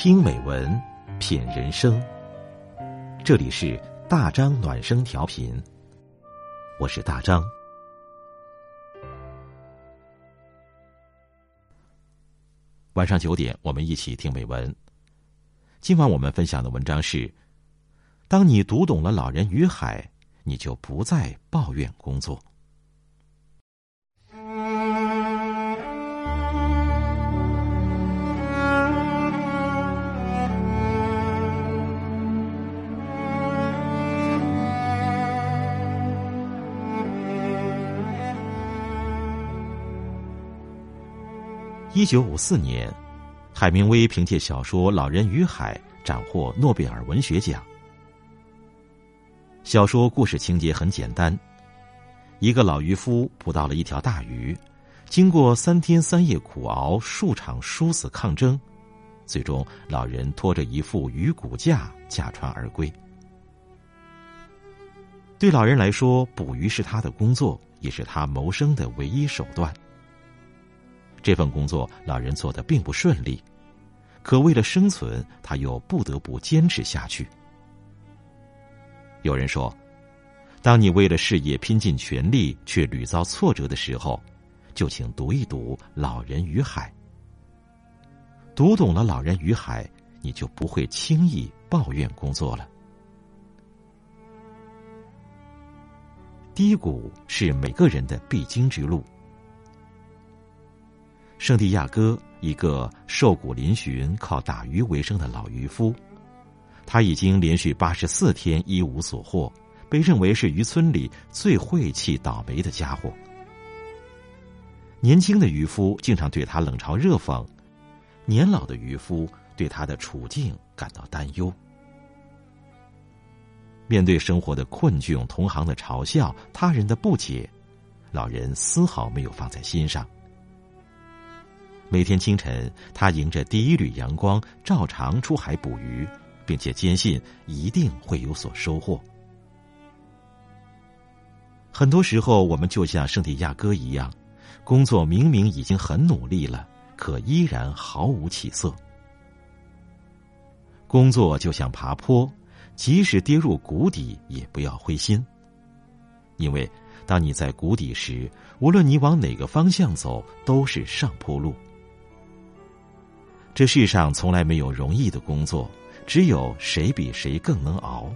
听美文，品人生。这里是大张暖声调频，我是大张。晚上九点，我们一起听美文。今晚我们分享的文章是：当你读懂了《老人与海》，你就不再抱怨工作。一九五四年，海明威凭借小说《老人与海》斩获诺贝尔文学奖。小说故事情节很简单：一个老渔夫捕到了一条大鱼，经过三天三夜苦熬，数场殊死抗争，最终老人拖着一副鱼骨架驾船而归。对老人来说，捕鱼是他的工作，也是他谋生的唯一手段。这份工作，老人做的并不顺利，可为了生存，他又不得不坚持下去。有人说，当你为了事业拼尽全力，却屡遭挫折的时候，就请读一读《老人与海》。读懂了《老人与海》，你就不会轻易抱怨工作了。低谷是每个人的必经之路。圣地亚哥，一个瘦骨嶙峋、靠打鱼为生的老渔夫，他已经连续八十四天一无所获，被认为是渔村里最晦气、倒霉的家伙。年轻的渔夫经常对他冷嘲热讽，年老的渔夫对他的处境感到担忧。面对生活的困窘、同行的嘲笑、他人的不解，老人丝毫没有放在心上。每天清晨，他迎着第一缕阳光，照常出海捕鱼，并且坚信一定会有所收获。很多时候，我们就像圣地亚哥一样，工作明明已经很努力了，可依然毫无起色。工作就像爬坡，即使跌入谷底，也不要灰心，因为当你在谷底时，无论你往哪个方向走，都是上坡路。这世上从来没有容易的工作，只有谁比谁更能熬。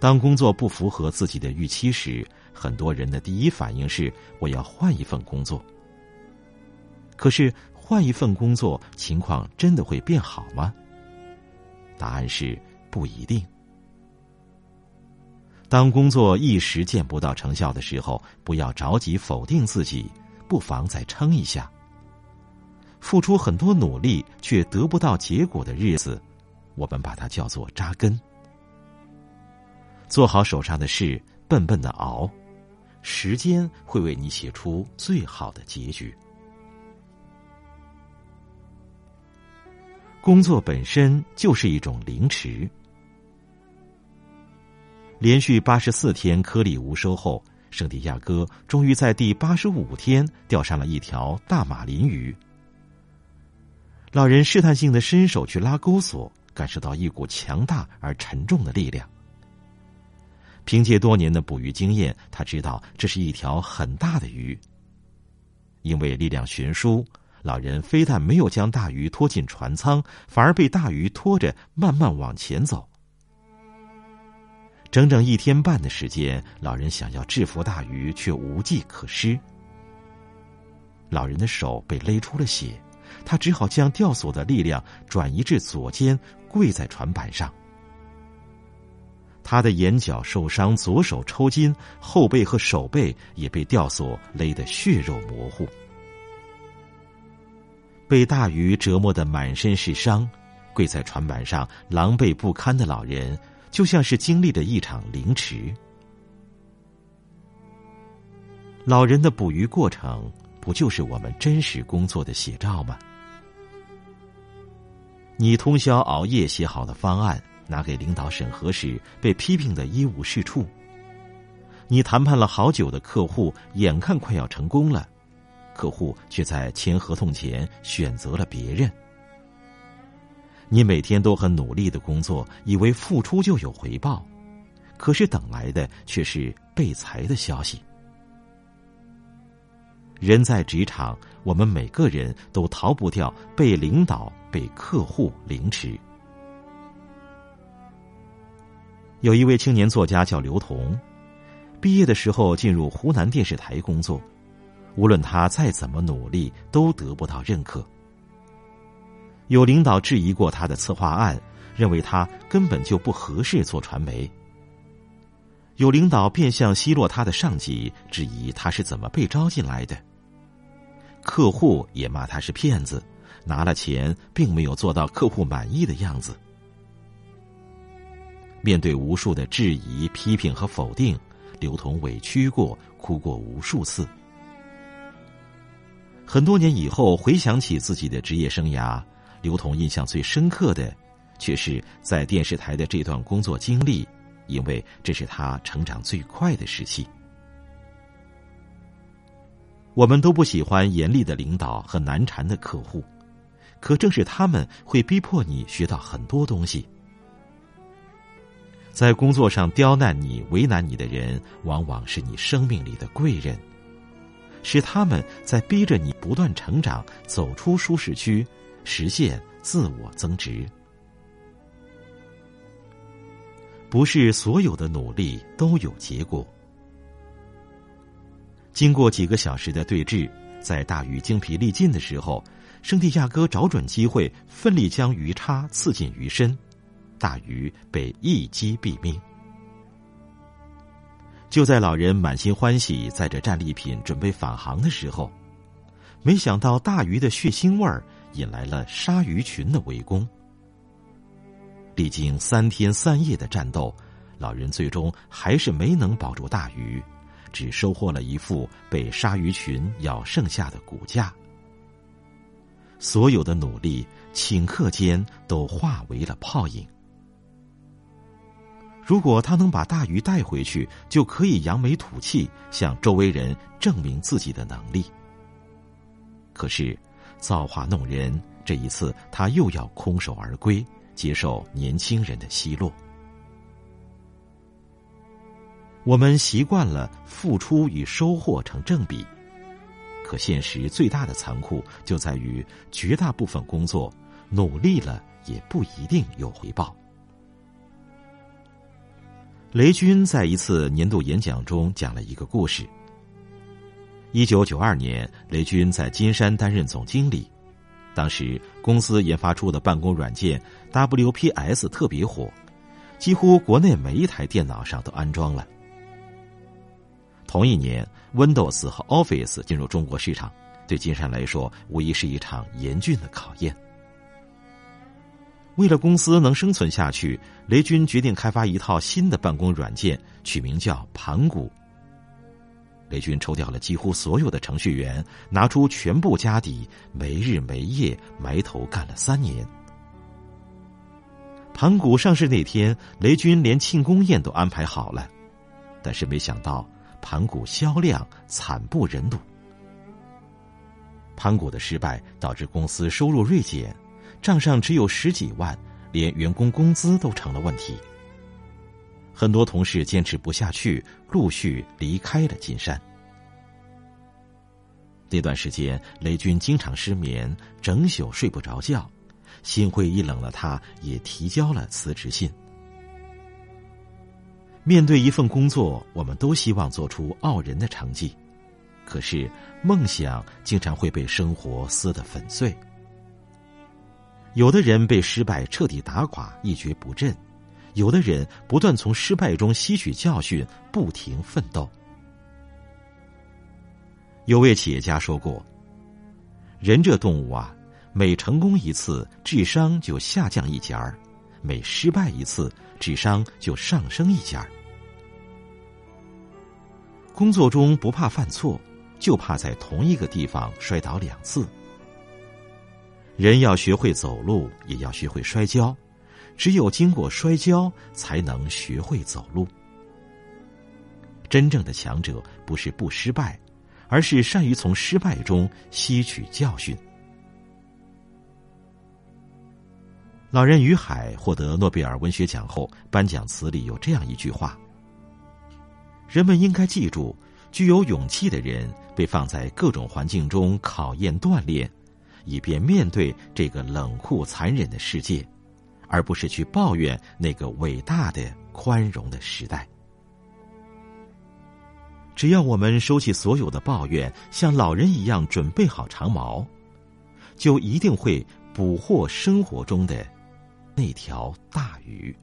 当工作不符合自己的预期时，很多人的第一反应是我要换一份工作。可是换一份工作，情况真的会变好吗？答案是不一定。当工作一时见不到成效的时候，不要着急否定自己，不妨再撑一下。付出很多努力却得不到结果的日子，我们把它叫做扎根。做好手上的事，笨笨的熬，时间会为你写出最好的结局。工作本身就是一种凌迟。连续八十四天颗粒无收后，圣地亚哥终于在第八十五天钓上了一条大马林鱼。老人试探性的伸手去拉钩索，感受到一股强大而沉重的力量。凭借多年的捕鱼经验，他知道这是一条很大的鱼。因为力量悬殊，老人非但没有将大鱼拖进船舱，反而被大鱼拖着慢慢往前走。整整一天半的时间，老人想要制服大鱼，却无计可施。老人的手被勒出了血。他只好将吊索的力量转移至左肩，跪在船板上。他的眼角受伤，左手抽筋，后背和手背也被吊索勒得血肉模糊。被大鱼折磨得满身是伤，跪在船板上狼狈不堪的老人，就像是经历了一场凌迟。老人的捕鱼过程，不就是我们真实工作的写照吗？你通宵熬夜写好的方案，拿给领导审核时被批评的一无是处；你谈判了好久的客户，眼看快要成功了，客户却在签合同前选择了别人；你每天都很努力的工作，以为付出就有回报，可是等来的却是被裁的消息。人在职场，我们每个人都逃不掉被领导、被客户凌迟。有一位青年作家叫刘同，毕业的时候进入湖南电视台工作，无论他再怎么努力，都得不到认可。有领导质疑过他的策划案，认为他根本就不合适做传媒。有领导变相奚落他的上级，质疑他是怎么被招进来的。客户也骂他是骗子，拿了钱并没有做到客户满意的样子。面对无数的质疑、批评和否定，刘同委屈过、哭过无数次。很多年以后，回想起自己的职业生涯。刘同印象最深刻的，却是在电视台的这段工作经历，因为这是他成长最快的时期。我们都不喜欢严厉的领导和难缠的客户，可正是他们会逼迫你学到很多东西。在工作上刁难你、为难你的人，往往是你生命里的贵人，是他们在逼着你不断成长，走出舒适区。实现自我增值，不是所有的努力都有结果。经过几个小时的对峙，在大鱼精疲力尽的时候，圣地亚哥找准机会，奋力将鱼叉刺进鱼身，大鱼被一击毙命。就在老人满心欢喜载着战利品准备返航的时候，没想到大鱼的血腥味儿。引来了鲨鱼群的围攻。历经三天三夜的战斗，老人最终还是没能保住大鱼，只收获了一副被鲨鱼群咬剩下的骨架。所有的努力，顷刻间都化为了泡影。如果他能把大鱼带回去，就可以扬眉吐气，向周围人证明自己的能力。可是。造化弄人，这一次他又要空手而归，接受年轻人的奚落。我们习惯了付出与收获成正比，可现实最大的残酷就在于，绝大部分工作努力了也不一定有回报。雷军在一次年度演讲中讲了一个故事。一九九二年，雷军在金山担任总经理。当时公司研发出的办公软件 WPS 特别火，几乎国内每一台电脑上都安装了。同一年，Windows 和 Office 进入中国市场，对金山来说无疑是一场严峻的考验。为了公司能生存下去，雷军决定开发一套新的办公软件，取名叫盘古。雷军抽调了几乎所有的程序员，拿出全部家底，没日没夜埋头干了三年。盘古上市那天，雷军连庆功宴都安排好了，但是没想到盘古销量惨不忍睹。盘古的失败导致公司收入锐减，账上只有十几万，连员工工资都成了问题。很多同事坚持不下去，陆续离开了金山。那段时间，雷军经常失眠，整宿睡不着觉，心灰意冷的他，也提交了辞职信。面对一份工作，我们都希望做出傲人的成绩，可是梦想经常会被生活撕得粉碎。有的人被失败彻底打垮，一蹶不振。有的人不断从失败中吸取教训，不停奋斗。有位企业家说过：“人这动物啊，每成功一次，智商就下降一截儿；每失败一次，智商就上升一截儿。”工作中不怕犯错，就怕在同一个地方摔倒两次。人要学会走路，也要学会摔跤。只有经过摔跤，才能学会走路。真正的强者不是不失败，而是善于从失败中吸取教训。老人于海获得诺贝尔文学奖后，颁奖词里有这样一句话：“人们应该记住，具有勇气的人被放在各种环境中考验锻炼，以便面对这个冷酷残忍的世界，而不是去抱怨那个伟大的宽容的时代。只要我们收起所有的抱怨，像老人一样准备好长矛，就一定会捕获生活中的。”那条大鱼。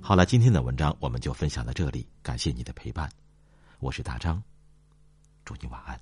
好了，今天的文章我们就分享到这里，感谢你的陪伴，我是大张，祝你晚安。